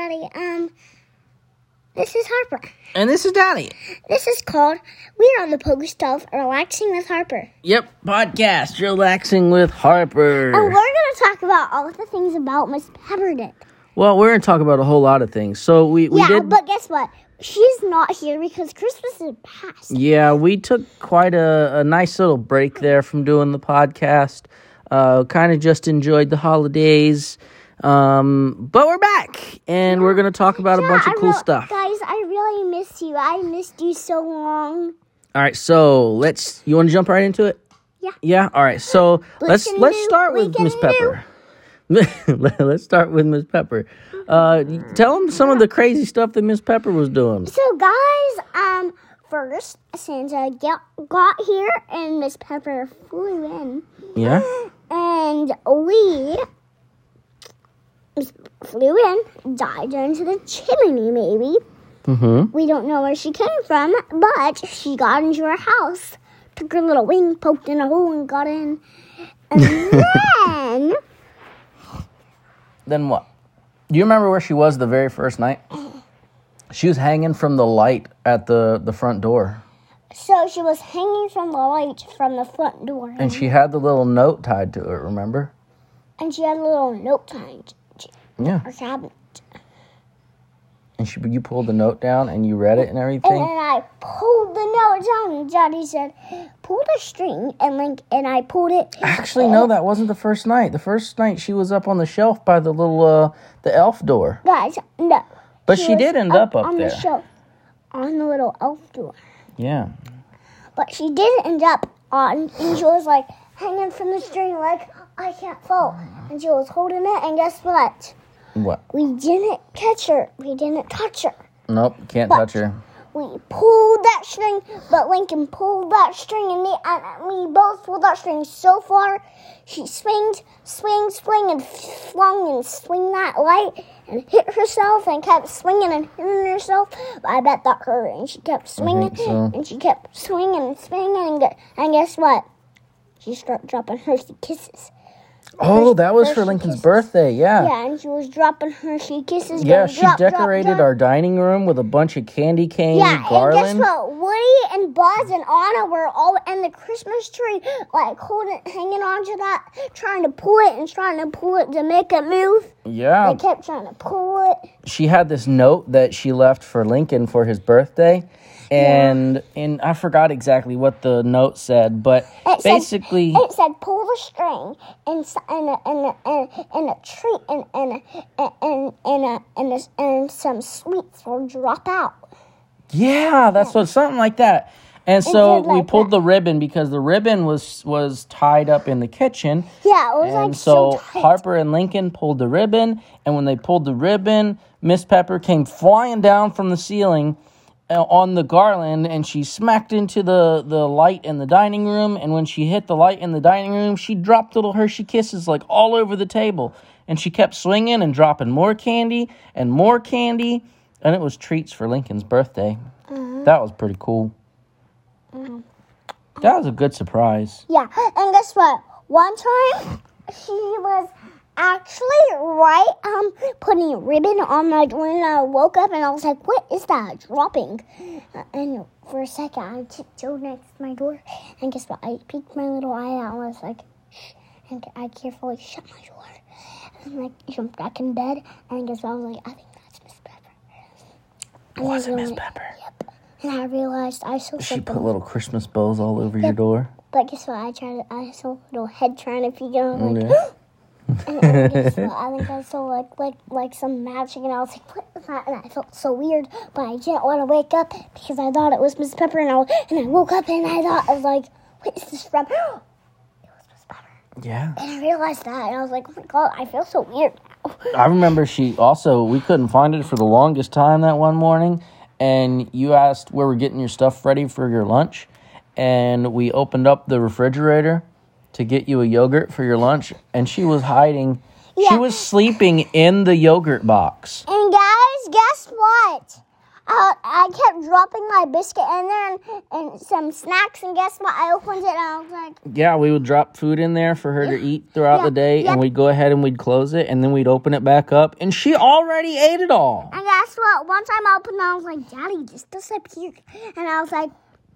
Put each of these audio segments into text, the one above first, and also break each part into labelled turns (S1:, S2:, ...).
S1: everybody. Um, this is Harper.
S2: And this is Donnie.
S1: This is called We're on the Pogo Stove Relaxing with Harper.
S2: Yep, podcast relaxing with Harper.
S1: And we're going to talk about all of the things about Miss Pepper did.
S2: Well, we're gonna talk about a whole lot of things. So we, we
S1: yeah,
S2: did.
S1: but guess what? She's not here because Christmas is past.
S2: yeah, we took quite a, a nice little break there from doing the podcast. Uh, kind of just enjoyed the holidays. Um, but we're back, and we're gonna talk about a bunch of
S1: I
S2: cool
S1: real-
S2: stuff.
S1: Guys, I really miss you. I missed you so long.
S2: All right, so let's. You want to jump right into it?
S1: Yeah.
S2: Yeah. All right. So let's
S1: can
S2: let's start with Miss. Pepper. let's start with Miss Pepper. Uh, tell them some of the crazy stuff that Miss Pepper was doing.
S1: So, guys, um, first Santa get, got here and Miss Pepper flew in,
S2: Yeah.
S1: and we flew in, dived into the chimney. Maybe
S2: Mm-hmm.
S1: we don't know where she came from, but she got into our house, took her little wing, poked in a hole, and got in. And then
S2: Then what? Do you remember where she was the very first night? She was hanging from the light at the the front door,
S1: So she was hanging from the light from the front door,
S2: and she had the little note tied to it. Remember?
S1: and she had a little note tied to
S2: Yeah. And she you pulled the note down and you read it and everything.
S1: And then I pulled the note down, and Daddy said, "Pull the string," and Link and I pulled it.
S2: Actually, no, that wasn't the first night. The first night she was up on the shelf by the little uh the elf door.
S1: Guys, no.
S2: But she
S1: was
S2: did end up up
S1: on
S2: there.
S1: the shelf, on the little elf door.
S2: Yeah.
S1: But she did end up on, and she was like hanging from the string, like I can't fall. And she was holding it, and guess what?
S2: What?
S1: We didn't catch her. We didn't touch her.
S2: Nope, can't
S1: But-
S2: touch her.
S1: We pulled that string, but Lincoln pulled that string, and me and we both pulled that string so far. She swinged, swing, swing, and flung and swing that light, and hit herself, and kept swinging and hitting herself. But I bet that hurt, and she kept swinging,
S2: so.
S1: and she kept swinging and swinging, and, and guess what? She started dropping Hershey kisses.
S2: Oh, that was for Lincoln's
S1: Kisses.
S2: birthday. Yeah.
S1: Yeah, and she was dropping Hershey kisses.
S2: Yeah, she
S1: drop, drop,
S2: decorated
S1: drop.
S2: our dining room with a bunch of candy cane
S1: Yeah, and guess what? Woody and Buzz and Anna were all in the Christmas tree, like holding, hanging onto that, trying to pull it and trying to pull it to make it move.
S2: Yeah,
S1: They kept trying to pull it.
S2: She had this note that she left for Lincoln for his birthday. And and I forgot exactly what the note said, but
S1: It said-
S2: basically
S1: It said pull the string and and a, and and, and a treat and and and and and, a, and, a, and some sweets will drop out.
S2: Yeah, that's what something like that. And so
S1: like
S2: we pulled
S1: that.
S2: the ribbon because the ribbon was was tied up in the kitchen.
S1: Yeah, it was
S2: And
S1: like
S2: so,
S1: so.
S2: Harper and Lincoln pulled the ribbon, and when they pulled the ribbon, Miss Pepper came flying down from the ceiling uh, on the garland, and she smacked into the the light in the dining room. And when she hit the light in the dining room, she dropped little Hershey kisses like all over the table, and she kept swinging and dropping more candy and more candy, and it was treats for Lincoln's birthday.
S1: Mm-hmm.
S2: That was pretty cool. That was a good surprise.
S1: Yeah, and guess what? One time, she was actually right um putting a ribbon on my door, and I woke up and I was like, "What is that dropping?" Uh, And for a second, I tiptoed next to my door, and guess what? I peeked my little eye out and I was like, "Shh," and I carefully shut my door. And I'm like, jumped back in bed, and guess what? I was like, "I think that's Miss Pepper." And
S2: Was it Miss Pepper?
S1: Yep. And I realized I saw
S2: She
S1: something.
S2: put little Christmas bows all over your door.
S1: But guess what? I tried. I saw a little head trying to peek out. Like,
S2: Okay.
S1: and I, guess what? I think I saw like like like some magic, and I was like, "What is that?" And I felt so weird, but I didn't want to wake up because I thought it was Miss Pepper, and I and I woke up and I thought I was like, "What is this from?" It was Miss Pepper,
S2: Yeah.
S1: and I realized that, and I was like, "Oh my god, I feel so weird." now."
S2: I remember she also, we couldn't find it for the longest time that one morning. And you asked where we're getting your stuff ready for your lunch. And we opened up the refrigerator to get you a yogurt for your lunch. And she was hiding, she was sleeping in the yogurt box.
S1: And guys, guess what? I, I kept dropping my biscuit in there and, and some snacks, and guess what? I opened it and I was like,
S2: Yeah, we would drop food in there for her to eat throughout
S1: Yeah,
S2: the day,
S1: yep.
S2: and we'd go ahead and we'd close it, and then we'd open it back up, and she already ate it all.
S1: and guess what? One time I opened it, I was like, Daddy, this disappeared. And I was like,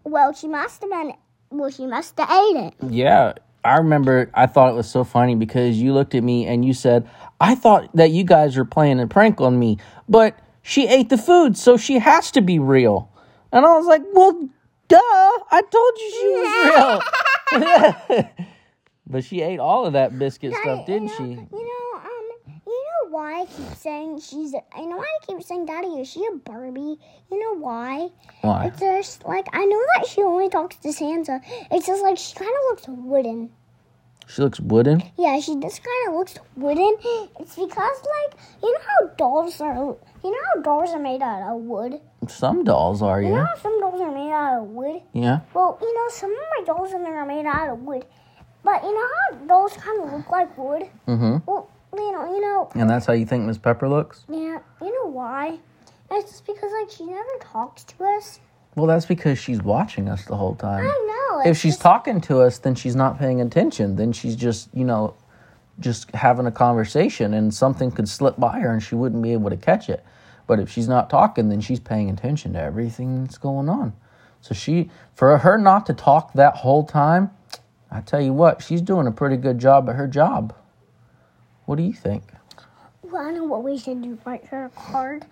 S1: well, she must have been, well, she must have ate it.
S2: Yeah, I remember. I thought it was so funny because you looked at me and you said, "I thought that you guys were playing a prank on me, but she ate the food, so she has to be real." And I was like, "Well, duh! I told you she was real." but she ate all of that biscuit stuff, didn't
S1: you
S2: she?
S1: You know, um, you know why I keep saying she's, a, I know why I keep saying, Daddy, is she a Barbie? You know why?
S2: Why?
S1: It's just like I know that she only talks to Santa. It's just like she kind of looks wooden.
S2: She looks wooden.
S1: Yeah, she just kind of looks wooden. It's because like you know how dolls are. You know how dolls are made out of wood.
S2: Some dolls are,
S1: You know
S2: yeah.
S1: some dolls are made out of wood.
S2: Yeah.
S1: Well, you know some of my dolls in there are made out of wood. But you know how dolls kind of look like wood.
S2: Mm-hmm.
S1: Well, you know, you know,
S2: And that's how you think Miss Pepper looks?
S1: yeah. You know why? It's just because like she never talks to us.
S2: Well, that's because she's watching us the whole time.
S1: I know.
S2: if she's
S1: just-
S2: talking to us, then she's not paying attention. Then she's just, you know, just having a conversation and something could slip by her and she wouldn't be able to catch it. But if she's not talking, then she's paying attention to everything that's going on. So she, for her not to talk that whole time, I tell you what, she's doing a pretty good job at her job. What do you think?
S1: Well, I know what we should do. Write her a card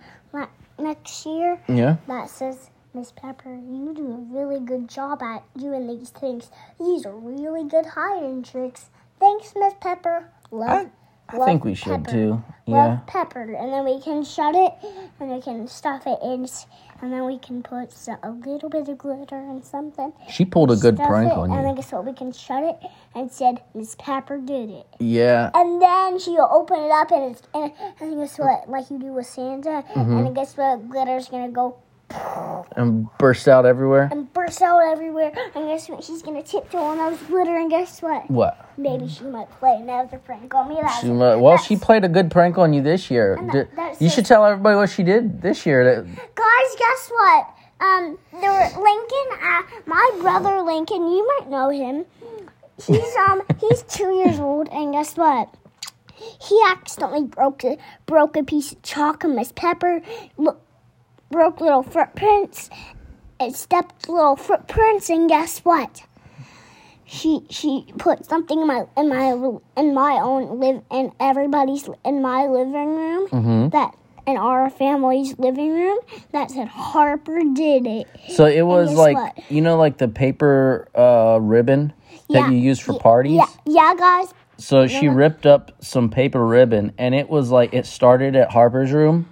S1: next year
S2: Yeah.
S1: that says, Miss Pepper, you do a really good job at doing these things. These are really good hiding tricks. Thanks, Miss Pepper. Love.
S2: I, I
S1: love
S2: think we should
S1: Pepper.
S2: too.
S1: Love
S2: Yeah.
S1: Pepper, and then we can shut it, and we can stuff it in, and then we can put a little bit of glitter and something.
S2: She pulled a good prank
S1: it,
S2: on
S1: And then
S2: you.
S1: guess what? We can shut it and said Miss Pepper did it.
S2: Yeah.
S1: And then she'll open it up and it's and, and guess what? Like you do with Santa.
S2: Mm-hmm.
S1: And guess what? Glitter's gonna go
S2: And burst out everywhere.
S1: and burst out everywhere. And guess what? She's gonna tiptoe on those glitter. And guess what?
S2: What?
S1: Maybe she might play another prank on me. That's,
S2: She mu- well, she played a good prank on you this year.
S1: That-
S2: you should tell everybody what she did this year.
S1: Guys, guess what? Um, there Lincoln. Uh, my brother Lincoln. You might know him. He's um he's two years old. And guess what? He accidentally broke a broke a piece of chalk on Miss Pepper. Look, broke little footprints. It stepped little footprints, and guess what? She she put something in my in my in my own live in everybody's in my living room
S2: Mm-hmm.
S1: that in our family's living room that said Harper did it.
S2: so it was like
S1: what?
S2: you know, like the paper uh, ribbon that
S1: Yeah.
S2: you use for
S1: Ye-
S2: parties.
S1: Yeah, yeah, guys.
S2: So she ripped up some paper ribbon, and it was like it started at Harper's room,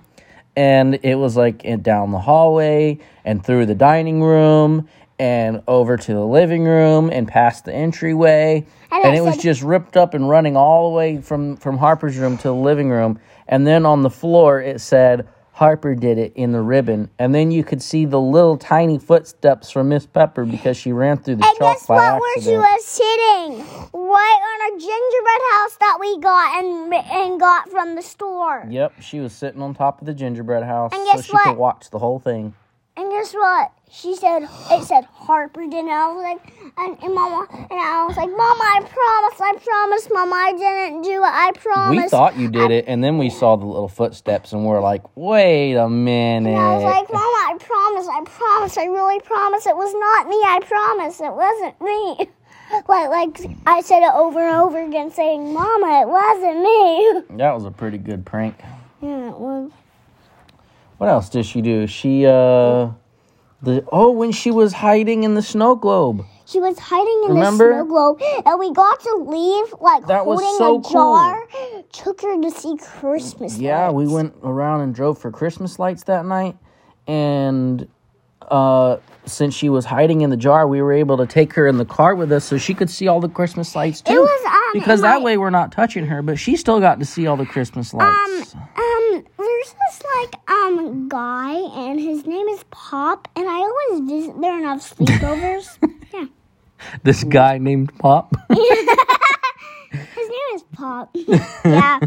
S2: and it was like down the hallway and through the dining room and over to the living room and past the entryway,
S1: And
S2: and
S1: it
S2: was just ripped up and running all the way from from Harper's room to the living room, and then on the floor it said. Harper did it in the ribbon, and then you could see the little tiny footsteps from Miss Pepper because she ran through the
S1: And
S2: chalk
S1: guess
S2: by
S1: what? Where she was sitting, right on a gingerbread house that we got and and got from the store.
S2: Yep, she was sitting on top of the gingerbread house
S1: And
S2: so
S1: guess
S2: she
S1: what?
S2: could watch the whole thing.
S1: And guess what? She said it said Harper didn't. I was like, and, and Mama, and I was like, Mama, I promise, I promise, Mama, I didn't do it. I promise.
S2: We thought you did it, and then we saw the little footsteps, and we're like, wait a minute.
S1: And I was like, Mama, I promise, I promise, I really promise it was not me. I promise it wasn't me. Like, like I said it over and over again, saying, Mama, it wasn't me.
S2: that was a pretty good prank.
S1: Yeah, it was.
S2: What else did she do? She, uh, the oh, when she was hiding in the snow globe.
S1: She was hiding in
S2: Remember?
S1: the snow globe, and we got to leave like
S2: That was
S1: holding
S2: so
S1: a jar. Took her to see Christmas.
S2: Yeah, we went around and drove for Christmas lights that night, and uh, since she was hiding in the jar, we were able to take her in the car with us so she could see all the Christmas lights too.
S1: It was um
S2: because that way we're not touching her, but she still got to see all the Christmas lights.
S1: Um, um, there's this like um guy, and his name is Pop, and I always visit there and have sleepovers. yeah,
S2: this guy named Pop.
S1: his name is Pop. yeah,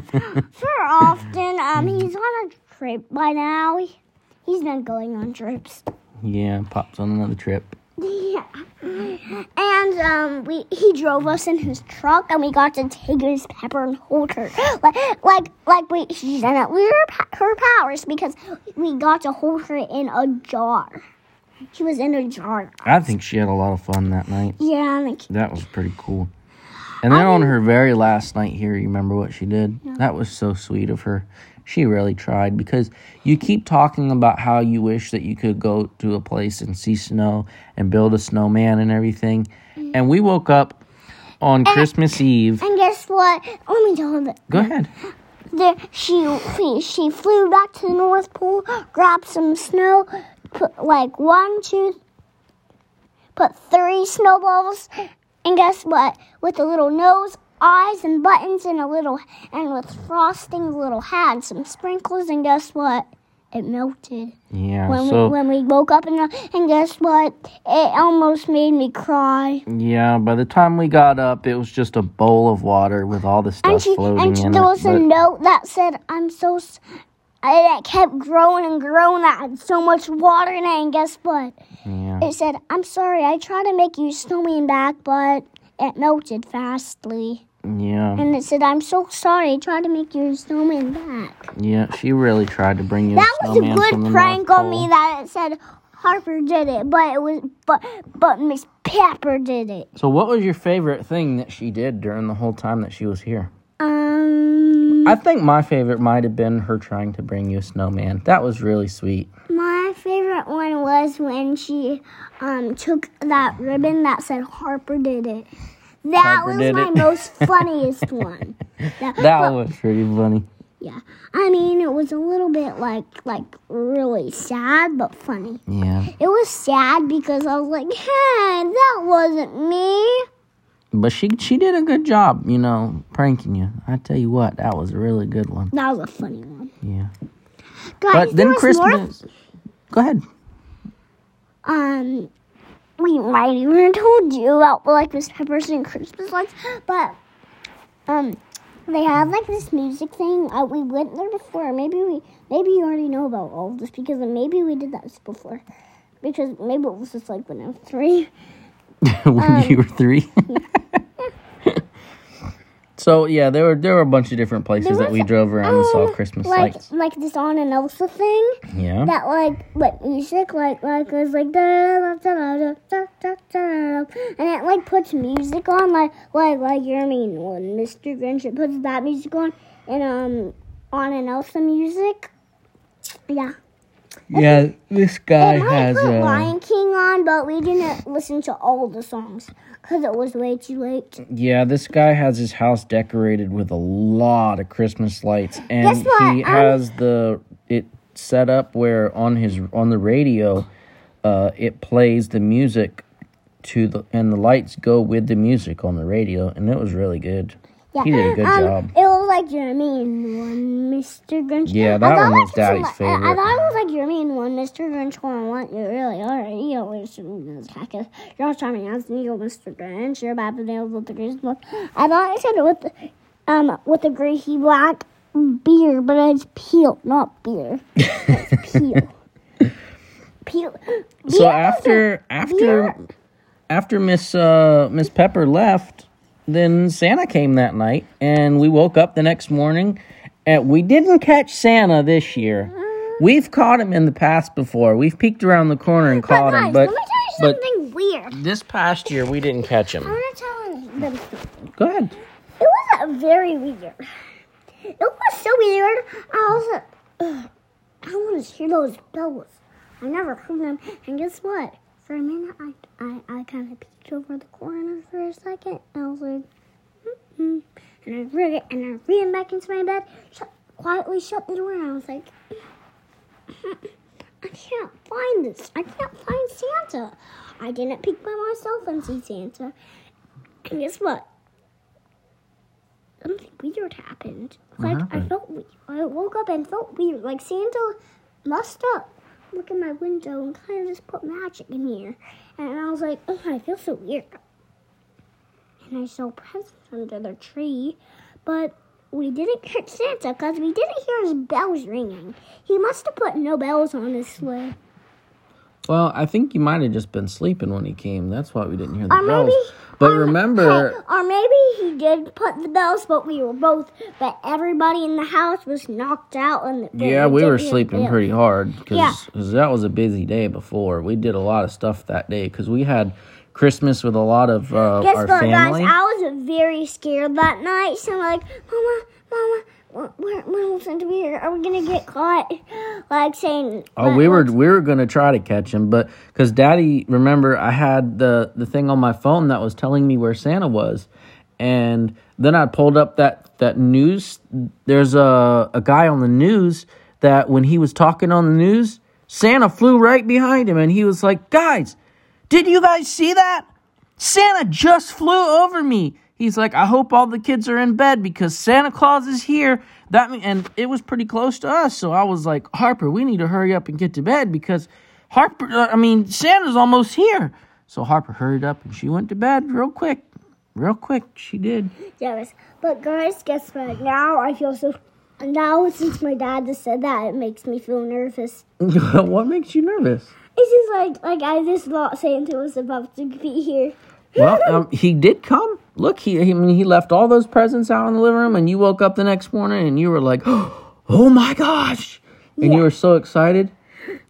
S1: for often um he's on a trip by now. He, He's not going on trips.
S2: Yeah, Pop's on another trip.
S1: Yeah. And um, we he drove us in his truck, and we got to take his Pepper and hold her, like like like we she said that we were her powers because we got to hold her in a jar. She was in a jar.
S2: I think she had a lot of fun that night.
S1: Yeah, like
S2: That was pretty cool. And then on her very last night here, you remember what she did? That was so sweet of her. She really tried because you keep talking about how you wish that you could go to a place and see snow and build a snowman and everything. Mm. And we woke up on Christmas Eve.
S1: and guess what? Let me tell you.
S2: Go ahead.
S1: There, she she she flew back to the North Pole, grabbed some snow, put like one, two, put three snowballs, and guess what? With a little nose, eyes, and buttons, and a little and with frosting, a little hat, some sprinkles, and guess what? It melted
S2: Yeah.
S1: when
S2: So
S1: we when we woke up, and and guess what? It almost made me cry.
S2: yeah, by the time we got up, it was just a bowl of water with all the
S1: And
S2: stuff
S1: she
S2: floating
S1: and she,
S2: in
S1: there
S2: it.
S1: was a
S2: but-
S1: note that said, "I'm so." And it kept growing and growing. That had so much water in it. And guess what?
S2: yeah.
S1: It said, "I'm sorry. I tried to make you snowman back, but it melted fastly."
S2: Yeah.
S1: And it said, "I'm so sorry. I tried to make your snowman back."
S2: Yeah, she really tried to bring you
S1: That was a good prank on me. That it said Harper did it, but it was but but Miss Pepper did it.
S2: So, what was your favorite thing that she did during the whole time that she was here?
S1: Um.
S2: I think my favorite might have been her trying to bring you a snowman. That was really sweet.
S1: My favorite one was when she um, took that ribbon that said Harper did it. That was my
S2: it.
S1: most funniest one. Yeah,
S2: That
S1: but-
S2: was pretty funny.
S1: yeah. I mean, it was a little bit like like really sad, but funny.
S2: Yeah.
S1: It was sad because I was like, "Hey, that wasn't me."
S2: But she she did a good job, you know, pranking you. I tell you what, that was a really good one.
S1: That was a funny one.
S2: Yeah.
S1: Guys,
S2: But then
S1: was more-
S2: Christmas. Go ahead.
S1: um we might even told you about like Miss Pepper's and Christmas lights, but um they have like this music thing. Uh, we went there before. Maybe we maybe you already know about all of this because maybe we did that before. Because maybe it was just like when I was three.
S2: when
S1: Um,
S2: you were three. so yeah, there were there were a bunch of different places that we drove around and saw
S1: um,
S2: Christmas
S1: like
S2: lights.
S1: like this on and Elsa thing
S2: Yeah.
S1: that like like music like like it was like da da da da da da da and it like puts music on like like like you know what I mean when Mr. Grinch it puts that music on and um on and Elsa music. Yeah.
S2: Yeah, this guy
S1: It might
S2: has
S1: put
S2: a
S1: Lion King on, but we didn't listen to all the songs because it was way too late.
S2: Yeah, this guy has his house decorated with a lot of Christmas lights, and he has the it set up where on his on the radio, uh, it plays the music to the and the lights go with the music on the radio, and it was really good.
S1: Yeah.
S2: He did a good
S1: um,
S2: job.
S1: It was like Jeremy and one Mr. Grinch.
S2: Yeah, that one was Daddy's
S1: like- I- I thought it was like Jeremy and one Mr. Grinch one want you really alright. You always attack us. You're charming as you Mr. Grinch. You're bad nails with the grease blood. I thought I said it with the um with the greasy black beer, but it's peel, not beer. It's peel. peel.
S2: So
S1: Beer
S2: after after
S1: beer-
S2: after Miss uh, Miss Pepper left, then Santa came that night, and we woke up the next morning, and we didn't catch Santa this year. We've caught him in the past before. We've peeked around the corner and caught
S1: guys,
S2: him, but
S1: let me tell you
S2: but
S1: something weird.
S2: this past year we didn't catch him.
S1: I want to tell them something.
S2: Go ahead.
S1: It was uh, very weird. It was so weird. I was like, "Ugh, I want to hear those bells. I never heard them. And guess what? For a minute, I I, I kind of peeked over the corner for a second. And I was like, mm and I ran and I ran back into my bed, shut, quietly shut the door, and I was like, I can't find this. I can't find Santa. I didn't peek by myself and see Santa. And guess what? Something weird happened. Like I felt, we- I woke up and felt weird. Like Santa must up, look in my window and kind of just put magic in here. And I was like, oh, I feel so weird. And I saw presents under the tree, but we didn't catch Santa because we didn't hear his bells ringing. He must have put no bells on his sleigh.
S2: Well, I think you might have just been sleeping when he came. That's why we didn't hear the
S1: Or
S2: bells.
S1: maybe.
S2: But
S1: um,
S2: remember,
S1: hey, or maybe he did put the bells, but we were both. But everybody in the house was knocked out, and
S2: yeah, we were sleeping pretty hard because
S1: Yeah.
S2: that was a busy day before. We did a lot of stuff that day because we had Christmas with a lot of uh,
S1: Guess
S2: our
S1: what,
S2: family.
S1: guys? I was very scared that night. So I'm like, Mama, Mama, where, where was Santa be here? Are we gonna get caught? Like saying.
S2: Oh, we were we were gonna try to catch him, but because Daddy, remember, I had the the thing on my phone that was telling me where Santa was, and then I pulled up that that news. There's a a guy on the news that when he was talking on the news, Santa flew right behind him, and he was like, "Guys, did you guys see that? Santa just flew over me." He's like, "I hope all the kids are in bed because Santa Claus is here." That mean, and it was pretty close to us, so I was like, "Harper, we need to hurry up and get to bed because Harper, uh, I mean, Santa's almost here." So Harper hurried up and she went to bed real quick, real quick. She did.
S1: Yes. But guys, guess what? Now I feel so. Now since my dad just said that, it makes me feel nervous.
S2: what makes you nervous?
S1: It's just like like I just thought Santa was about to be here.
S2: Well, um, he did come. Look, he, he, I mean, he left all those presents out in the living room, and you woke up the next morning and you were like, "Oh my gosh!" and you were so excited.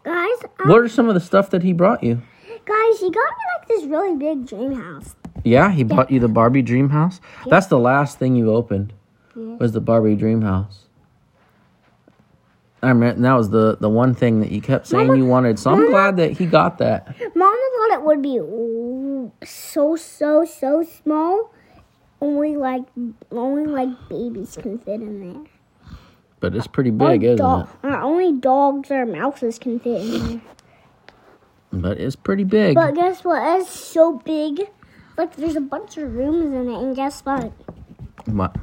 S1: Guys, um,
S2: What are some of the stuff that he brought you?
S1: guys, he got me like this really big dream house.
S2: Yeah, he bought you the Barbie Dream House. That's the last thing you opened.
S1: Yeah.
S2: Was the Barbie Dream House? I remember that was the the one thing that you kept saying
S1: Mama-
S2: you wanted. So I'm
S1: Mama-
S2: glad that he got that.
S1: Mama thought it would be so so so small. Only like only like babies can fit in there.
S2: But it's pretty big, isn't
S1: dog-
S2: it?
S1: uh, only dogs or mouses can fit in there.
S2: But it's pretty big.
S1: But guess what? It's so big. Like there's a bunch of rooms in it, and guess what?
S2: What?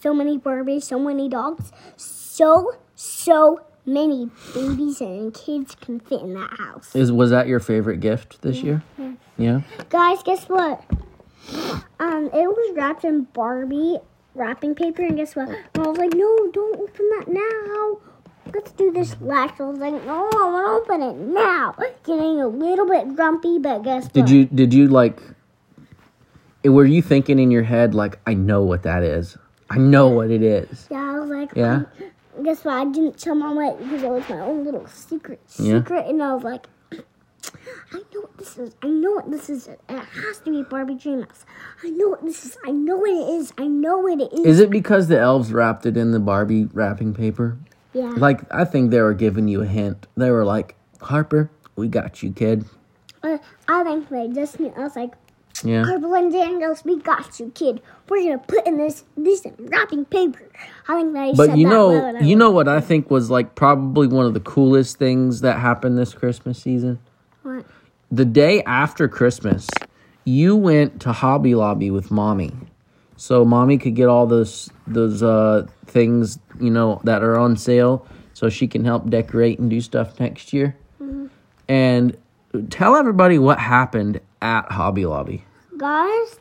S1: So many Barbies, so many dogs, so so many babies and kids can fit in that house.
S2: Is was that your favorite gift this year? Yeah.
S1: Guys, guess what? Um, it was wrapped in Barbie wrapping paper, and guess what? And I was like, no, don't open that now. Let's do this last. I was like, no, I want to open it now. Getting a little bit grumpy, but guess
S2: Did
S1: what?
S2: you did you like? Were you thinking in your head like, I know what that is. I know what it is.
S1: Yeah, I was like,
S2: Yeah?
S1: um, guess what? I didn't tell Mama it because it was my own little secret
S2: Yeah.
S1: secret, and I was like, I know what this is. I know what this is. It has to be Barbie Dreamhouse. I know what this is. I know what it is. I know what it is.
S2: Is it because the elves wrapped it in the Barbie wrapping paper?
S1: yeah.
S2: Like I think they were giving you a hint. They were like, Harper, we got you, kid.
S1: Uh, I think they just knew. I was like,
S2: Yeah.
S1: And Daniels, we got you, kid. We're gonna put in this this in wrapping paper. I think they
S2: But
S1: said
S2: you
S1: that
S2: know,
S1: well,
S2: you know what I think was like probably one of the coolest things that happened this Christmas season.
S1: what?
S2: The day after Christmas, you went to Hobby Lobby with mommy, so mommy could get all those those uh, things you know that are on sale, so she can help decorate and do stuff next year. And tell everybody what happened at Hobby Lobby.
S1: Guys,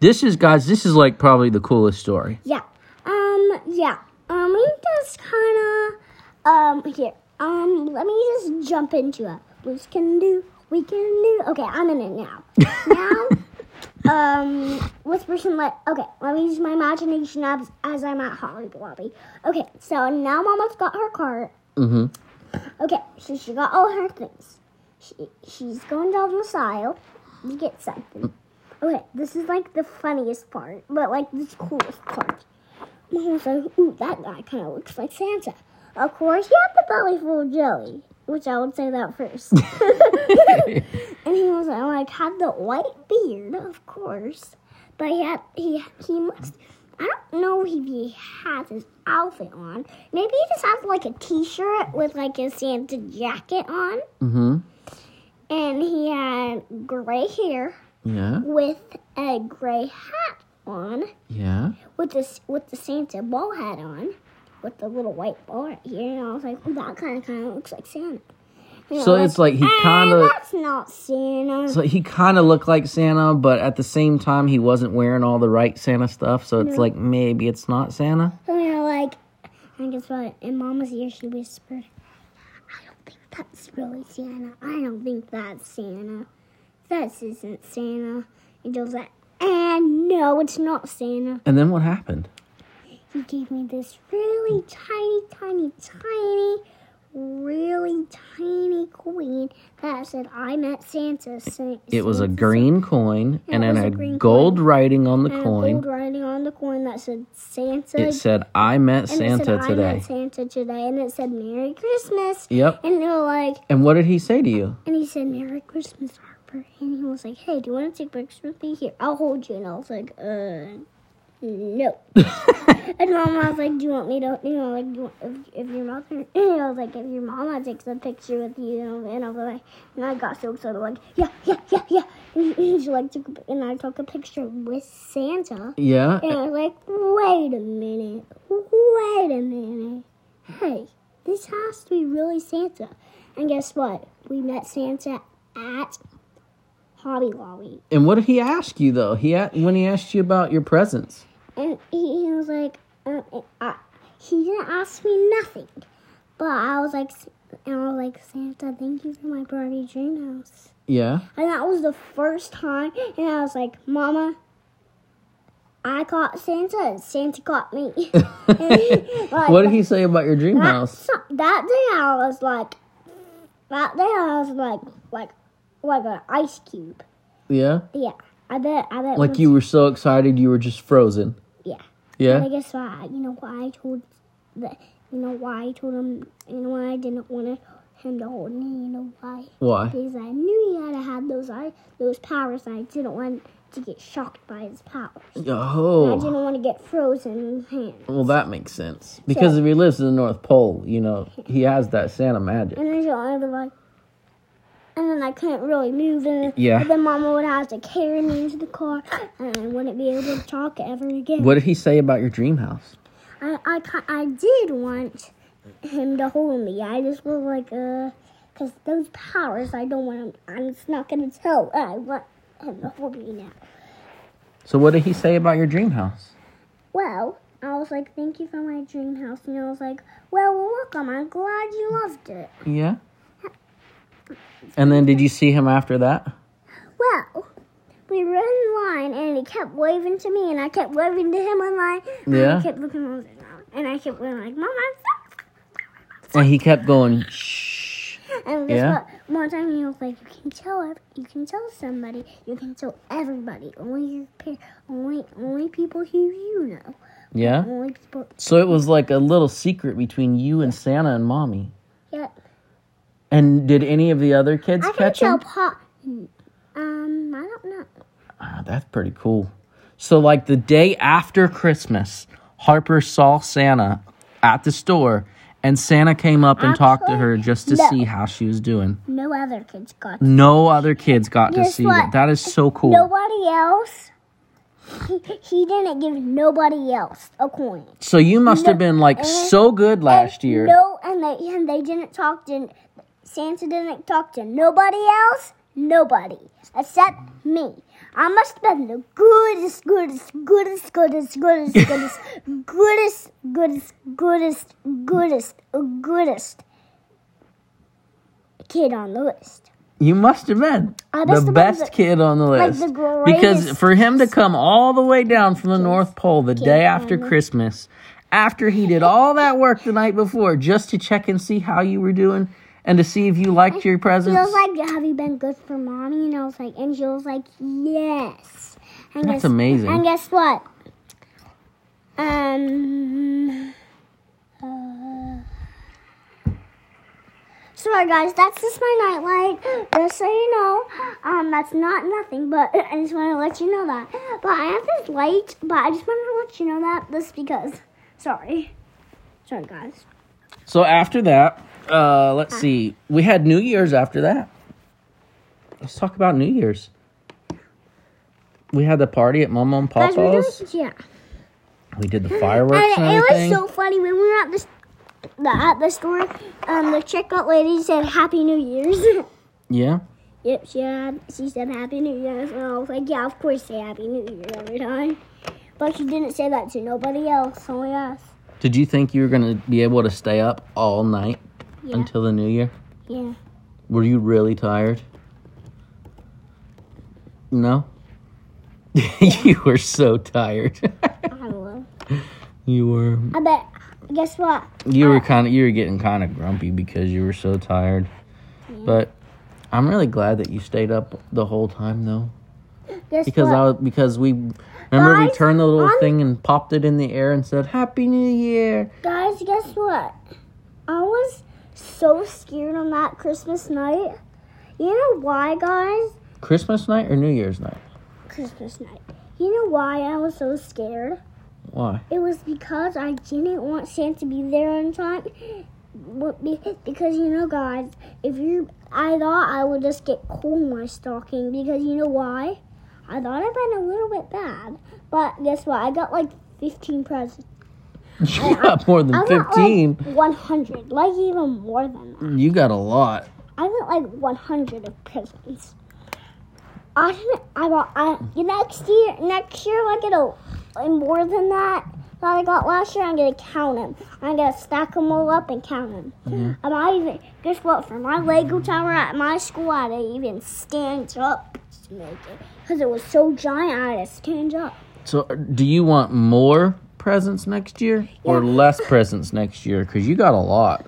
S2: This is guys. This is like probably the coolest story.
S1: yeah. Um, yeah. Um, we just kind of, um, here. Um, let me just jump into it. We can do, we can do. Okay, I'm in it now. now, um, what's person like? Okay, let me use my imagination as, as I'm at Hobby Lobby. Okay, so now Mama's got her cart.
S2: Mm-hmm.
S1: Okay, so she got all her things. She, she's going down the aisle to get something. Okay, this is like the funniest part, but like the coolest part. Mom was like, ooh, that guy kind of looks like Santa. Of course, he had the belly full of jelly, which I would say that first. and he was like, had the white beard, of course. But he had, he, he must, I don't know if he has his outfit on. Maybe he just has like a t-shirt with like a Santa jacket on.
S2: Mm-hmm.
S1: And he had gray hair
S2: Yeah.
S1: with a gray hat on,
S2: Yeah.
S1: with this with the Santa ball hat on, with the little white ball right here. And I was like, "Ooh, that kind of kind of looks like Santa. You know,
S2: So it's like he
S1: "Eh,
S2: kind of
S1: That's not Santa.
S2: so he kind of looked like Santa, but at the same time he wasn't wearing all the right Santa stuff. So it's
S1: No.
S2: like maybe it's not Santa.
S1: So you know, like, and guess what? In Mama's ear, she whispered, "I that's really Santa. I don't think that's Santa. This isn't Santa." And Joe's like, "And no, it's not Santa."
S2: And then what happened?
S1: He gave me this really tiny, tiny, tiny, really tiny coin that said, "I met Santa." Sa-
S2: It was a green coin, and
S1: it
S2: it
S1: was a
S2: had gold
S1: coin.
S2: writing on the
S1: and a
S2: coin.
S1: gold writing on the coin that said Santa.
S2: It said, "I met
S1: and
S2: Santa
S1: said, I
S2: today."
S1: met Santa today, and it said Merry Christmas.
S2: Yep.
S1: And they were like,
S2: And what did he say to you?
S1: and he said Merry Christmas, Harper. And he was like, Hey, do you want to take pictures with me? Here, I'll hold you. And I was like, Uh, no. and mom was like, Do you want me to, you know, like, do you want, if, if your mother, and I was like, if your mama takes a picture with you, you know, and I was like, and I got so excited, like, yeah, yeah, yeah, yeah. And, and she like took, a, and I took a picture with Santa.
S2: Yeah.
S1: And I was like, wait a minute, wait a minute. Hey, this has to be really Santa. And guess what? We met Santa at Hobby Lobby.
S2: And what did he ask you though? He when he asked you about your presents.
S1: And he, was like, uh, uh, he didn't ask me nothing. But I was like, and I was like, Santa, thank you for my Barbie dream house.
S2: Yeah.
S1: And that was the first time. And I was like, Mama, I caught Santa and Santa caught me. Like,
S2: What did he say about your dream
S1: that,
S2: house?
S1: that day I was like, that day I was like, like, like an ice cube.
S2: Yeah.
S1: Yeah, I bet, I bet.
S2: Like you were so excited you were just frozen.
S1: Yeah. And I guess why? You know why I told that? You know why I told him? You know why I didn't want him to hold me? You know why?
S2: Why?
S1: Because I knew he had to have those eye, those powers. And I didn't want to get shocked by his powers. Oh. I
S2: Oh.
S1: didn't want to get frozen in his hand.
S2: Well, that makes sense. Because if he lives in the North Pole, you know, he has that Santa magic.
S1: And then so I was like, and then I couldn't really move. And
S2: Yeah.
S1: then Mama would have to carry me into the car, and I wouldn't be able to talk ever again.
S2: What did he say about your dream house?
S1: I, I, I did want him to hold me. I just was like, uh, because those powers, I don't want him. I'm just not gonna tell. I want him to hold me now.
S2: So what did he say about your dream house?
S1: Well, I was like, thank you for my dream house, and I was like, well, welcome. I'm glad you loved it.
S2: Yeah. And then did you see him after that?
S1: Well, we were in line, and he kept waving to me, and I kept waving to him in line. And
S2: Yeah.
S1: I kept looking over and I kept going like, Mom, I'm
S2: And he kept going, shh.
S1: And guess
S2: Yeah?
S1: what? One time he was like, "You can tell, you can tell somebody, you can tell everybody. Only your only, only people who you know.
S2: Yeah?
S1: Only people.
S2: So it was like a little secret between you and Santa and mommy.
S1: Yeah,
S2: And did any of the other kids
S1: I
S2: catch him?
S1: Pa- um, I don't know.
S2: Ah, that's pretty cool. So, like the day after Christmas, Harper saw Santa at the store, and Santa came up and talked to her just to
S1: no.
S2: see how she was doing.
S1: No other kids got.
S2: No other kids got to see
S1: what?
S2: that. That is so cool.
S1: Nobody else. He, he didn't give nobody else a coin.
S2: So you must have been like so good last year.
S1: No, and they and they didn't talk to Santa. Didn't talk to nobody else. Nobody except me. I must have been the goodest, goodest, goodest, goodest, goodest, goodest, goodest, goodest, goodest, goodest, goodest kid on the list.
S2: You must have been the
S1: must have been
S2: best kid on the list. because for him to come all the way down from the North Pole the day after Christmas, after he did all that work the night before just to check and see how you were doing and to see if you liked your
S1: She
S2: presents.
S1: was like, "Have you been good for mommy?" And I was like, and she was like, "Yes." And
S2: That's
S1: guess,
S2: amazing.
S1: And guess what? Um. Uh, sorry, guys. That's just my nightlight. Just so you know, um, that's not nothing. But I just want to let you know that. But I have this light. But I just wanted to let you know that just because. Sorry. Sorry, guys.
S2: So after that, uh, let's see. We had New Year's after that. Let's talk about New Year's. We had the party at Mama and Papa's.
S1: doing, yeah.
S2: We did the fireworks and,
S1: And it was so funny when we were at this the at the store, um, the checkout lady said Happy New Year's.
S2: Yeah.
S1: yep, she had, she said Happy New Year's, and I was like, yeah, of course, say Happy New Year every time. But she didn't say that to nobody else, only us.
S2: Did you think you were gonna be able to stay up all night
S1: Yeah,
S2: until the new year?
S1: yeah.
S2: Were you really tired? No. you were so tired.
S1: I don't
S2: you were.
S1: I bet. Guess what?
S2: You were kind of. You were getting kind of grumpy because you were so tired. Yeah. But I'm really glad that you stayed up the whole time, though.
S1: Guess
S2: Because
S1: what?
S2: I was, because we remember we turned the little
S1: I'm-
S2: thing and popped it in the air and said Happy New Year.
S1: Guys, guess what? So scared on that Christmas night. You know why, guys?
S2: Christmas night or New Year's night?
S1: Christmas night. You know why I was so scared?
S2: Why?
S1: It was because I didn't want Santa to be there on time. Because you know, guys, if you, I thought I would just get coal in my stocking. Because you know why? I thought I'd been a little bit bad, but guess what? I got like 15 presents.
S2: You got more than
S1: I got
S2: 15.
S1: like 100, like even more than that.
S2: You got a lot.
S1: I got like 100 of presents. I didn't. I got. I next year. Next year, I get a more than that that I got last year. I'm gonna count them. I'm gonna stack them all up and count them.
S2: Mhm.
S1: And I even guess what? For my Lego tower at my school, I to even stand up to make it because it was so giant. I had to stand up.
S2: So, do you want more presents next year or
S1: Yeah.
S2: less presents next year? Because you got a lot.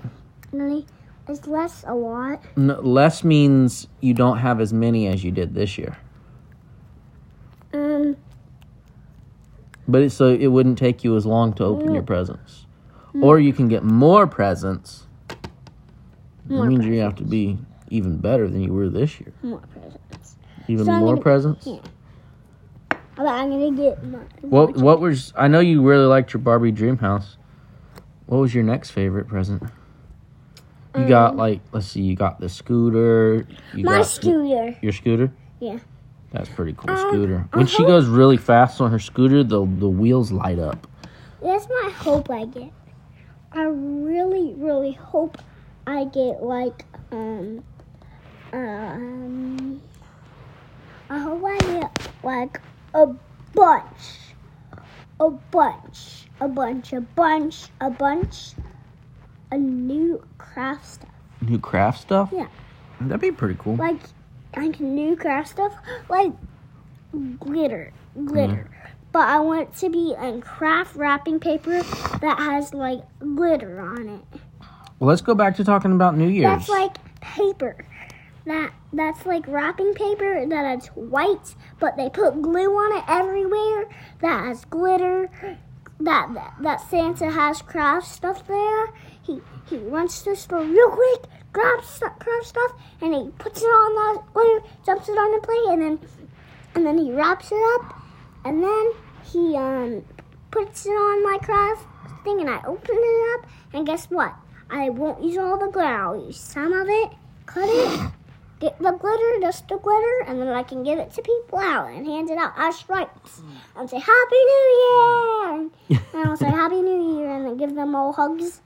S1: Really, it's less a lot.
S2: N- less means you don't have as many as you did this year.
S1: Um.
S2: But it, so it wouldn't take you as long to open
S1: Mm.
S2: your presents. Or you can get more presents.
S1: More
S2: that means you have to be even better than you were this year.
S1: More presents.
S2: Even
S1: So
S2: more
S1: gonna-
S2: presents?
S1: yeah. But I'm gonna get my.
S2: What what was I know you really liked your Barbie dream house. What was your next favorite present? You got
S1: Um,
S2: like let's see, you got the scooter. You
S1: My
S2: got the-
S1: scooter.
S2: your scooter?
S1: Yeah.
S2: That's pretty cool
S1: Um,
S2: scooter.
S1: I
S2: When she
S1: hope-
S2: goes really fast on her scooter, the the wheels light up.
S1: That's my hope I get. I really, really hope I get like um um I hope I get like a bunch. A bunch. A bunch, a bunch, a bunch a new craft stuff.
S2: New craft stuff?
S1: Yeah.
S2: That'd be pretty cool.
S1: Like like new craft stuff like glitter. Glitter. But I want it to be in craft wrapping paper that has like glitter on it.
S2: Well, let's go back to talking about New Year's.
S1: That's like paper. That that's like wrapping paper that is white, but they put glue on it everywhere. That has glitter. That that, that Santa has craft stuff there. He he runs to the store real quick, grabs stu- craft stuff, and he puts it on the glitter, dumps it on the plate, and then and then he wraps it up, and then he um puts it on my craft thing, and I open it up, and guess what? I won't use all the glitter. I'll use some of it, cut it, get the glitter, dust the glitter, and then I can give it to people out and hand it out as stripes. And say Happy New Year, and I'll say Happy New Year, and then give them all hugs.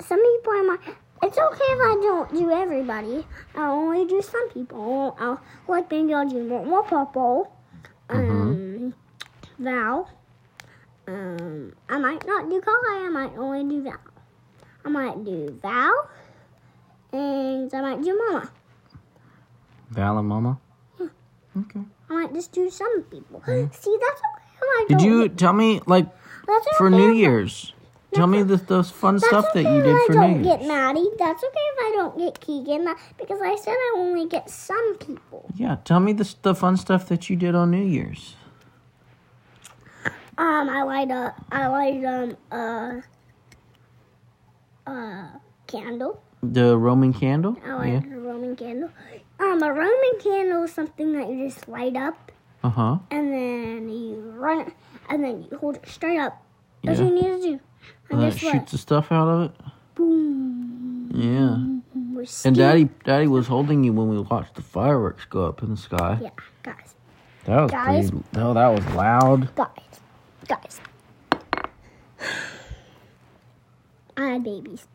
S1: Some people are my. It's okay if I don't do everybody. I'll only do some people. I'll like maybe I'll do more, more purple. Um, Val. Um, I might not do Kai. I might only do Val. I might do Val, and I might do Mama.
S2: Val and Mama? Okay.
S1: I might just do some people. See, that's okay.
S2: Did you
S1: get-
S2: tell me, like,
S1: That's
S2: for
S1: okay
S2: New Year's? Tell me the, those fun
S1: That's
S2: stuff
S1: okay
S2: that you did for
S1: if
S2: did
S1: I don't get
S2: Year's.
S1: Maddie. That's okay if I don't get Keegan. Because I said I only get some people.
S2: Yeah, tell me the, the fun stuff that you did on New Year's.
S1: Um, I light up. I light um uh uh candle.
S2: The Roman candle?
S1: I light
S2: Yeah.
S1: a Roman candle. Um, a Roman candle is something that you just light up
S2: Uh huh.
S1: and then you run it and then you hold it straight up. That's
S2: Yeah.
S1: what you need to do. And
S2: And it
S1: guess what?
S2: the stuff out of it?
S1: Boom.
S2: Yeah.
S1: We're
S2: And Daddy Daddy was holding you when we watched the fireworks go up in the sky.
S1: Yeah, guys,
S2: That was
S1: Guys.
S2: pretty. Oh, that was loud.
S1: guys, guys. I had babies.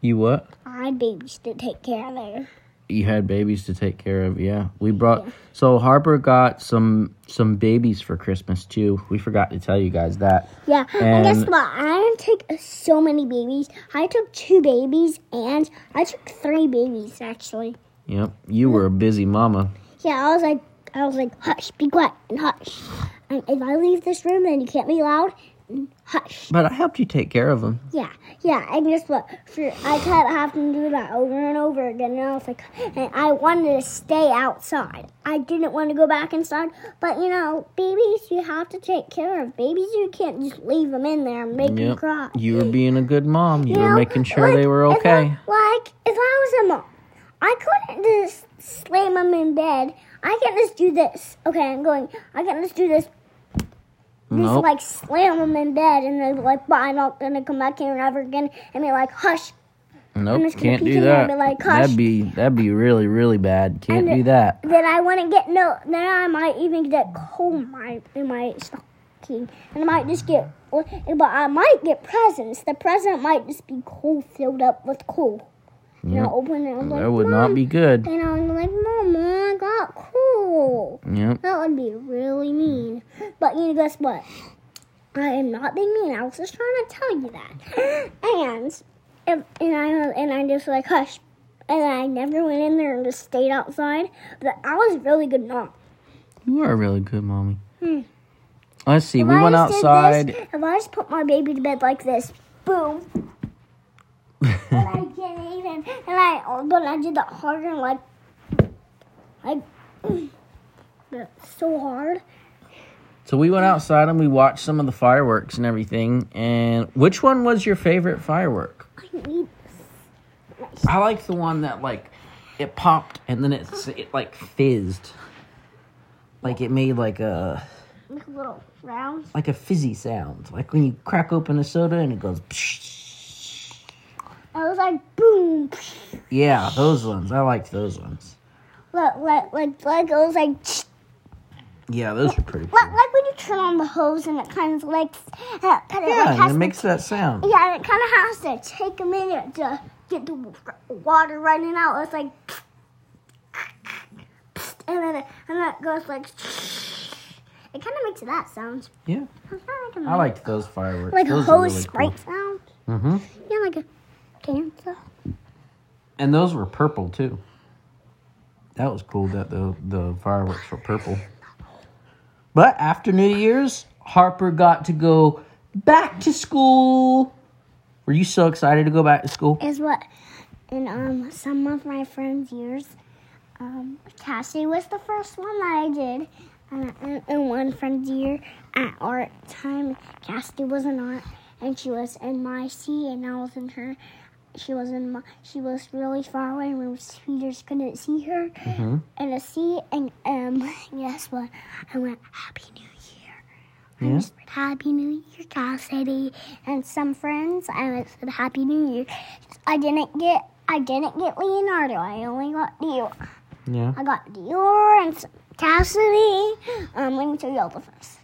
S2: You what?
S1: I had babies to take care of there.
S2: You had babies to take care of. Yeah, we brought. So Harper got some some babies for Christmas too. We forgot to tell you guys that.
S1: Yeah, and, guess what? I didn't take so many babies. I took two babies, and I took three babies actually.
S2: Yep, you were a busy mama.
S1: Yeah, I was like, I was like, hush, be quiet, and hush. And if I leave this room, then you can't be loud. Hush.
S2: But I helped you take care of them.
S1: Yeah, yeah, and guess what? For I kept having to do that over and over again, and I was like, and I wanted to stay outside. I didn't want to go back inside, but you know, babies you have to take care of. Babies you can't just leave them in there and make them cry.
S2: you were being a good mom. You,
S1: You
S2: were
S1: know,
S2: making sure
S1: like,
S2: they were
S1: if I-
S2: okay.
S1: like if I was a mom, I couldn't just slam them in bed. I can't just do this. Okay, I'm going. I can't just do this. Just like slam them in bed and then be like, "But I'm not gonna come back here ever again." And be like, "Hush."
S2: Nope, can't do that.
S1: be like, "Hush."
S2: that'd be that'd be really really bad. Can't
S1: And
S2: do that.
S1: Then I wouldn't get no. Then I might even get cold in my in my stocking, and I might just get. But I might get presents. The present might just be coal filled up with coal. You
S2: Yep.
S1: know, open it. Like,
S2: That would not be good.
S1: And I'm like, Mom, I got cool.
S2: Yep.
S1: That would be really mean. But you know, guess what? I am not being mean. I was just trying to tell you that. And if, and I and I just like hush. And I never went in there and just stayed outside. But I was a really good mom.
S2: You are a really good mommy.
S1: Hmm.
S2: Let's see.
S1: If
S2: we
S1: I
S2: went outside.
S1: This, if I just put my baby to bed like this, boom. and I can't even. And I, but I did that harder, and like, like, so hard.
S2: So we went outside and we watched some of the fireworks and everything. And which one was your favorite firework?
S1: I
S2: I like the one that like it popped and then it it like fizzed. Like it made like a
S1: like a little round.
S2: like a fizzy sound. Like when you crack open a soda and it goes psh.
S1: I was like, boom.
S2: Yeah, those ones. I liked those ones.
S1: Like, like, like, like it was like,
S2: Yeah, those are pretty
S1: like,
S2: cool.
S1: like when you turn on the hose and it kind of like, uh, kind of
S2: Yeah,
S1: like
S2: and it
S1: to
S2: makes that sound.
S1: Yeah, and it kind of has to take a minute to get the water running out. It's like, and then it, and then it goes like, it kind of makes that sound.
S2: Yeah,
S1: I, like
S2: I liked those fireworks.
S1: like a
S2: those
S1: hose
S2: really
S1: sprite sound.
S2: cool. hmm
S1: Yeah, like a dancer.
S2: And those were purple too. That was cool that the the fireworks were purple. But after New Year's, Harper got to go back to school. Were you so excited to go back to school?
S1: Is what in um some of my friends' years, um Cassie was the first one that I did. Uh, in, in one friend's year at art time, Cassie was in art, and she was in my C, and I was in her. She was in my. She was really far away, and we speeders couldn't see her.
S2: hmm
S1: And a C, and um, guess what? I went Happy New Year. I
S2: Yeah.
S1: whispered Happy New Year, Cassidy, and some friends. I said Happy New Year. I didn't get. I didn't get Leonardo. I only got Dior.
S2: Yeah.
S1: I got Dior and Cassidy. Um, let me tell you all the first.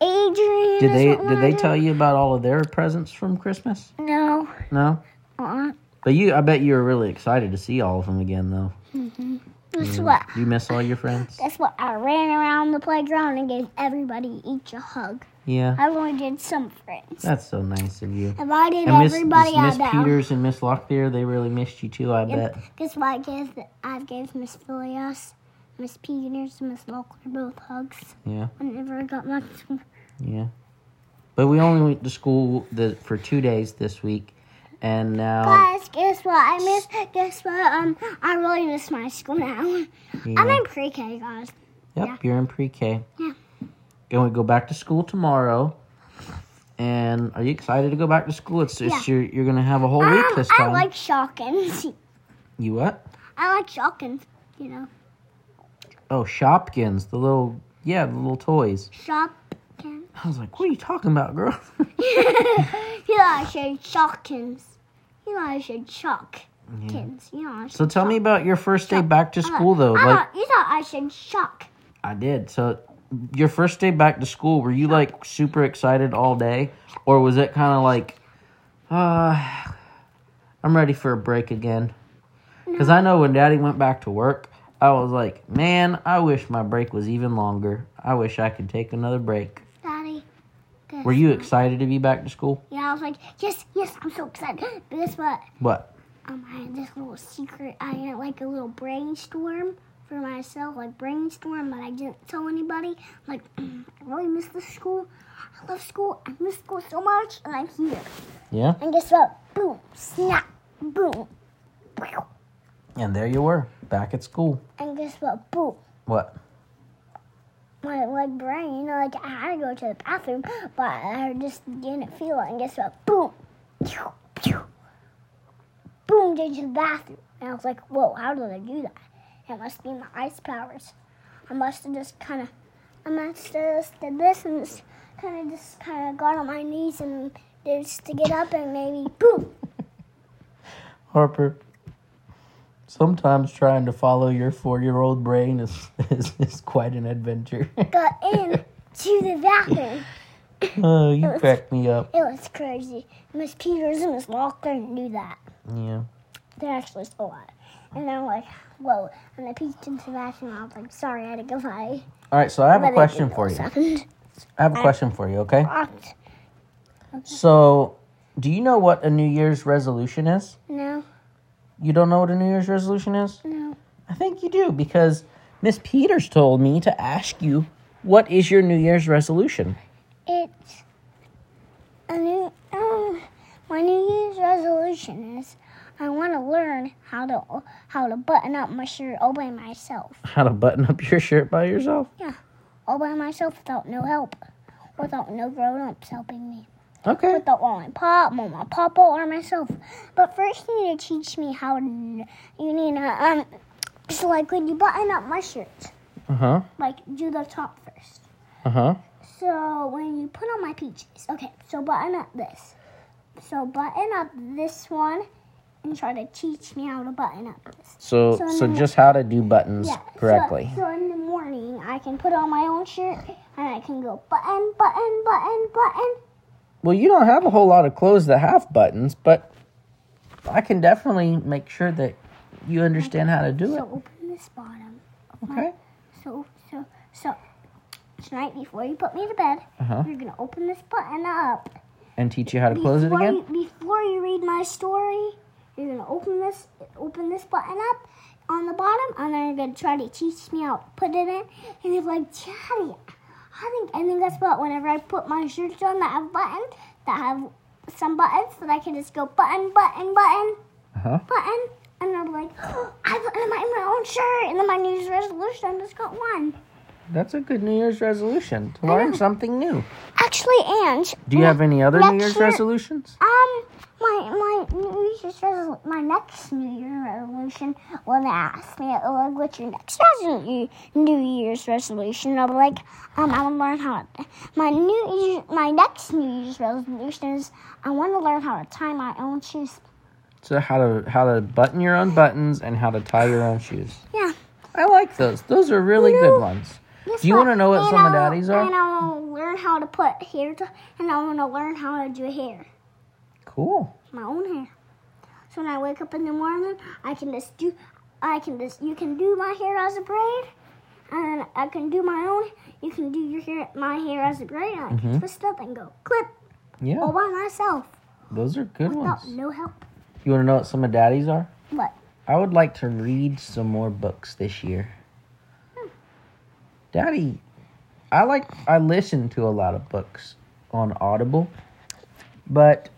S1: Adrian.
S2: Did they
S1: what
S2: did they tell you about all of their presents from Christmas?
S1: No.
S2: No.
S1: Uh.
S2: But you, I bet you were really excited to see all of them again, though.
S1: Guess what?
S2: Do you miss all your friends?
S1: That's what? I ran around the playground and gave everybody each a hug.
S2: Yeah.
S1: I only did some friends.
S2: That's so nice of you.
S1: If I did
S2: And Miss,
S1: everybody,
S2: Miss. Peters and Miss Locklear, they really missed you too, I bet.
S1: Guess what? I gave I gave Miss Filias, Miss Peters, and Miss Locklear both hugs
S2: Yeah.
S1: whenever I got back to school.
S2: Yeah. But we only went to school the, for two days this week. And now,
S1: Guys, guess what? I miss. Guess what? Um, I really miss my school now. I'm in pre-K, guys.
S2: yep,
S1: yeah.
S2: you're in pre K.
S1: Yeah.
S2: And we go back to school tomorrow. And are you excited to go back to school? It's just you're, you're going to have a whole week
S1: Um,
S2: this
S1: I
S2: time.
S1: like Shawkins.
S2: you what?
S1: I like Shawkins. You know,
S2: Oh, Shopkins, the little, yeah, the little toys.
S1: Shopkins.
S2: I was like, what are you talking about, girl?
S1: you know, I said Shopkins. You know, I said Shawkins. You know, I
S2: so tell me about your first day back to school,
S1: thought-
S2: though.
S1: I
S2: Like,
S1: thought- you thought I said shock.
S2: I did. So, your first day back to school, were you like super excited all day, or was it kind of like, Uh, I'm ready for a break again. Because I know when Daddy went back to work, I was like, man, I wish my break was even longer. I wish I could take another break.
S1: Daddy.
S2: Were you excited to be back to school?
S1: Yeah, I was like, yes, yes, I'm so excited. But guess what?
S2: What?
S1: Um, I had this little secret. I had like a little brainstorm for myself, like brainstorm, but I didn't tell anybody. Like, I really miss this school. I love school. I miss school so much, and I'm here.
S2: Yeah?
S1: And guess what? Boom, snap, boom.
S2: And there you were, back at school.
S1: And guess what? Boom.
S2: What?
S1: My like brain, like I had to go to the bathroom, but I just didn't feel it. And guess what? Boom, Pew, pew. boom, into the bathroom. And I was like, whoa, how did I do that? It must be my ice powers. I must have just kind of, I must have just did this and just kind of just kind of got on my knees and just to get up and maybe boom.
S2: Harper, sometimes trying to follow your four year old brain is, is, is quite an adventure.
S1: got in to the bathroom.
S2: oh, you cracked me up.
S1: It was crazy. Miss Peters and Miss Walker knew that.
S2: Yeah.
S1: They're actually still alive. And they're like, whoa. And I peeked into the bathroom I was like, sorry, I had to go by.
S2: All right, so I have
S1: But
S2: a question for you.
S1: second.
S2: I have a question for you, okay?
S1: Locked.
S2: So, do you know what a New Year's resolution is?
S1: No,
S2: You don't know what a New Year's resolution is?
S1: no.
S2: I think you do because Miss Peters told me to ask you what is your New Year's resolution?
S1: It's a new, um, my New Year's resolution is I want to learn how to how to button up my shirt all by myself.
S2: How to button up your shirt by yourself?
S1: Yeah, all by myself without no help. Without no grown ups helping me.
S2: Okay.
S1: With without my pop, mama, papa, or myself. But first, you need to teach me how to. You need to um. So like when you button up my shirt,
S2: Uh huh.
S1: like do the top first.
S2: Uh huh.
S1: So when you put on my peaches, okay. So button up this. So button up this one, and try to teach me how to button up this.
S2: So,
S1: So
S2: so just how to do buttons
S1: Yeah.
S2: correctly.
S1: So, so in the morning, I can put on my own shirt, and I can go button, button, button, button.
S2: Well, you don't have a whole lot of clothes that have buttons, but I can definitely make sure that you understand how to do it.
S1: So open this bottom.
S2: Okay.
S1: So, so, so, tonight before you put me to bed,
S2: Uh huh.
S1: you're gonna open this button up.
S2: And teach you how to close it again.
S1: You, before you read my story, you're gonna open this, open this button up on the bottom, and then you're gonna try to teach me how to put it in. And you're like, Daddy, I think, I think that's what. Whenever I put my shirts on that have buttons, that have some buttons, that I can just go button, button, button,
S2: Uh huh.
S1: button. And I'm like, oh, I put in my, in my own shirt, and then my New Year's resolution, I just got one.
S2: That's a good New Year's resolution to learn something new.
S1: Actually, and
S2: Do you have any other New Year's
S1: year-
S2: resolutions?
S1: Um, my my New Year's resol- my next New Year resolution. When they ask me, like, what's your next resolu- New Year's resolution? I'll be like, um, I want to learn how. To, my New Year, my next New Year's resolution is I want to learn how to tie my own shoes.
S2: So how to how to button your own buttons and how to tie your own shoes.
S1: Yeah.
S2: I like those. Those are really
S1: You
S2: good
S1: know-
S2: ones.
S1: Guess
S2: Do you wanna know what some of
S1: I'll-
S2: Daddy's are?
S1: And I want to learn how to put hair, to, and I want to learn how to do hair.
S2: Cool.
S1: my own hair. So when I wake up in the morning, I can just do, I can just, you can do my hair as a braid, and I can do my own. You can do your hair, my hair as a braid, and I can
S2: Mhm.
S1: twist up and go clip
S2: Yeah,
S1: all by myself
S2: those are good
S1: without
S2: ones.
S1: no help.
S2: You want to know what some of Daddy's are?
S1: What?
S2: I would like to read some more books this year. Daddy, I like I listen to a lot of books on Audible, but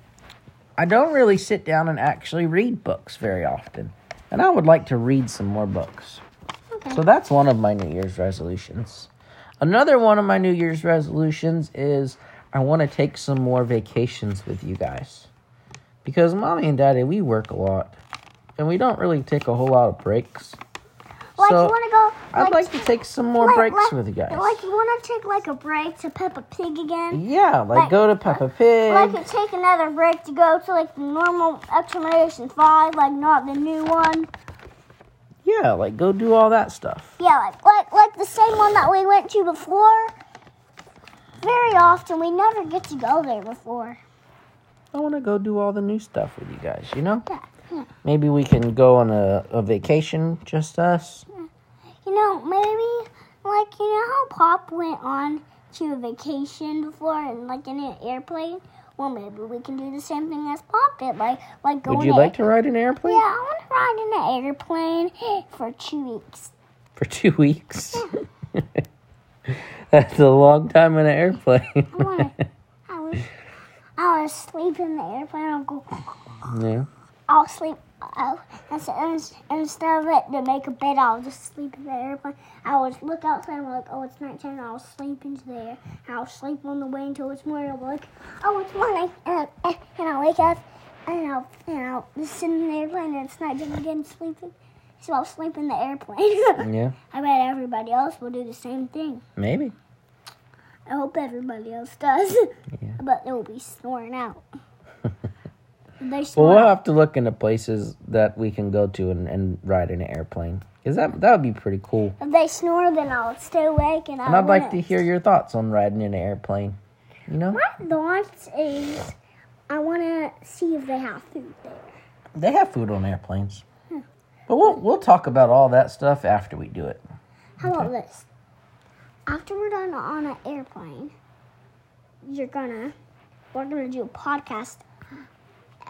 S2: I don't really sit down and actually read books very often. And I would like to read some more books.
S1: Okay.
S2: So that's one of my New Year's resolutions. Another one of my New Year's resolutions is I want to take some more vacations with you guys. Because mommy and daddy, we work a lot. And we don't really take a whole lot of breaks.
S1: Like
S2: so
S1: you want to go?
S2: I'd like to take some more
S1: like-
S2: breaks
S1: like-
S2: with you guys.
S1: Like you want to take like a break to Peppa Pig again?
S2: yeah, like, go to Peppa Pig.
S1: Like take another break to go to like the normal Explanation Five, like not the new one.
S2: yeah, like go do all that stuff.
S1: Yeah, like like like the same one that we went to before. Very often, we never get to go there before.
S2: I want to go do all the new stuff with you guys. You know,
S1: Yeah, yeah.
S2: maybe we can go on a, a vacation, just us.
S1: You know, maybe like you know how Pop went on to a vacation before and like in an airplane. Well, maybe we can do the same thing as Pop did, like like go.
S2: Would you
S1: a-
S2: like to ride an airplane
S1: Yeah, I want to ride in an airplane for two weeks.
S2: for two weeks? That's a long time in an airplane.
S1: I want to. I was. I was sleep in the airplane. I'll go.
S2: yeah.
S1: I'll sleep. Oh, I'll, instead, instead of it to make a bed, I'll just sleep in the airplane. I would look outside and like, oh, it's nighttime. I'll sleep into the air. I'll sleep on the way until it's morning. I'll be like, oh, it's morning. And, and, and I'll wake up and I'll, and I'll just sit in the airplane and it's nighttime again sleeping. So I'll sleep in the airplane.
S2: Yeah.
S1: I bet everybody else will do the same thing.
S2: Maybe.
S1: I hope everybody else does.
S2: Yeah.
S1: But they'll be snoring out.
S2: Well, we'll have to look into places that we can go to and, and ride in an airplane. Cause that that would be pretty cool.
S1: If they snore, then I'll stay awake and,
S2: And
S1: I
S2: I'd like to hear your thoughts on riding in an airplane. You know,
S1: My thoughts is I want to see if they have food there.
S2: they have food on airplanes, hmm. but we'll we'll talk about all that stuff after we do it.
S1: How about this? After we're done on an airplane, you're gonna we're gonna do a podcast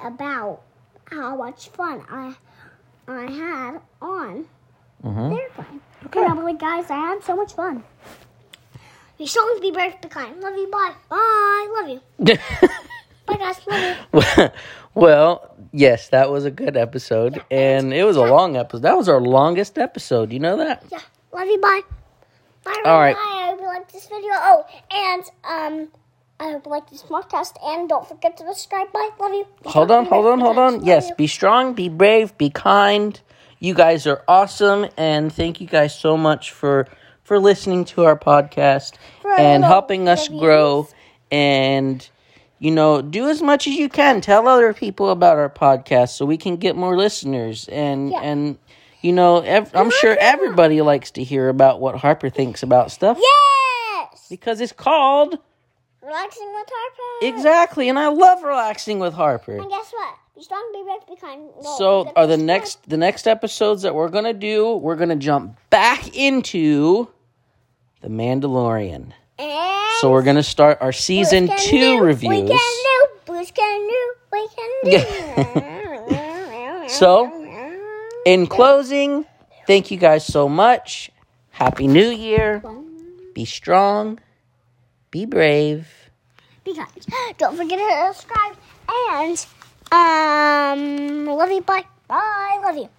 S1: about how much fun I I had on
S2: Mm-hmm.
S1: the airplane. Okay. And like, guys, I had so much fun. Be strong, be brave, be kind. Love you. Bye. Bye. Love you. Bye, guys. Love you.
S2: well, yes, that was a good episode, and it was a long episode. That was our longest episode. You know that?
S1: Yeah. Love you. Bye. Bye.
S2: All right.
S1: Bye. I hope you liked this video. Oh, and um, I hope you liked this podcast. And don't forget to subscribe. Bye. Love you. Be
S2: Hold on, hold on, hold on. Yes,
S1: you.
S2: be strong, be brave, be kind. You guys are awesome, and thank you guys so much for for listening to our podcast
S1: For
S2: and helping us grow. And you know, do as much as you can. Tell other people about our podcast so we can get more listeners. And
S1: Yeah.
S2: and you know, ev- I'm sure everybody likes to hear about what Harper thinks about stuff
S1: Yes.
S2: because it's called
S1: Relaxing with Harper.
S2: exactly. And I love relaxing with Harper.
S1: And guess what? Be strong, be brave, be kind. Don't
S2: So are the next the next episodes that we're gonna do? We're gonna jump back into the Mandalorian.
S1: And
S2: So we're gonna start our season two
S1: do,
S2: reviews.
S1: We can do. Bruce can do. We can do.
S2: So, In closing, thank you guys so much. Happy New Year. Be strong. Be brave.
S1: Be kind. Don't forget to subscribe and um love you. Bye. Bye. Love you.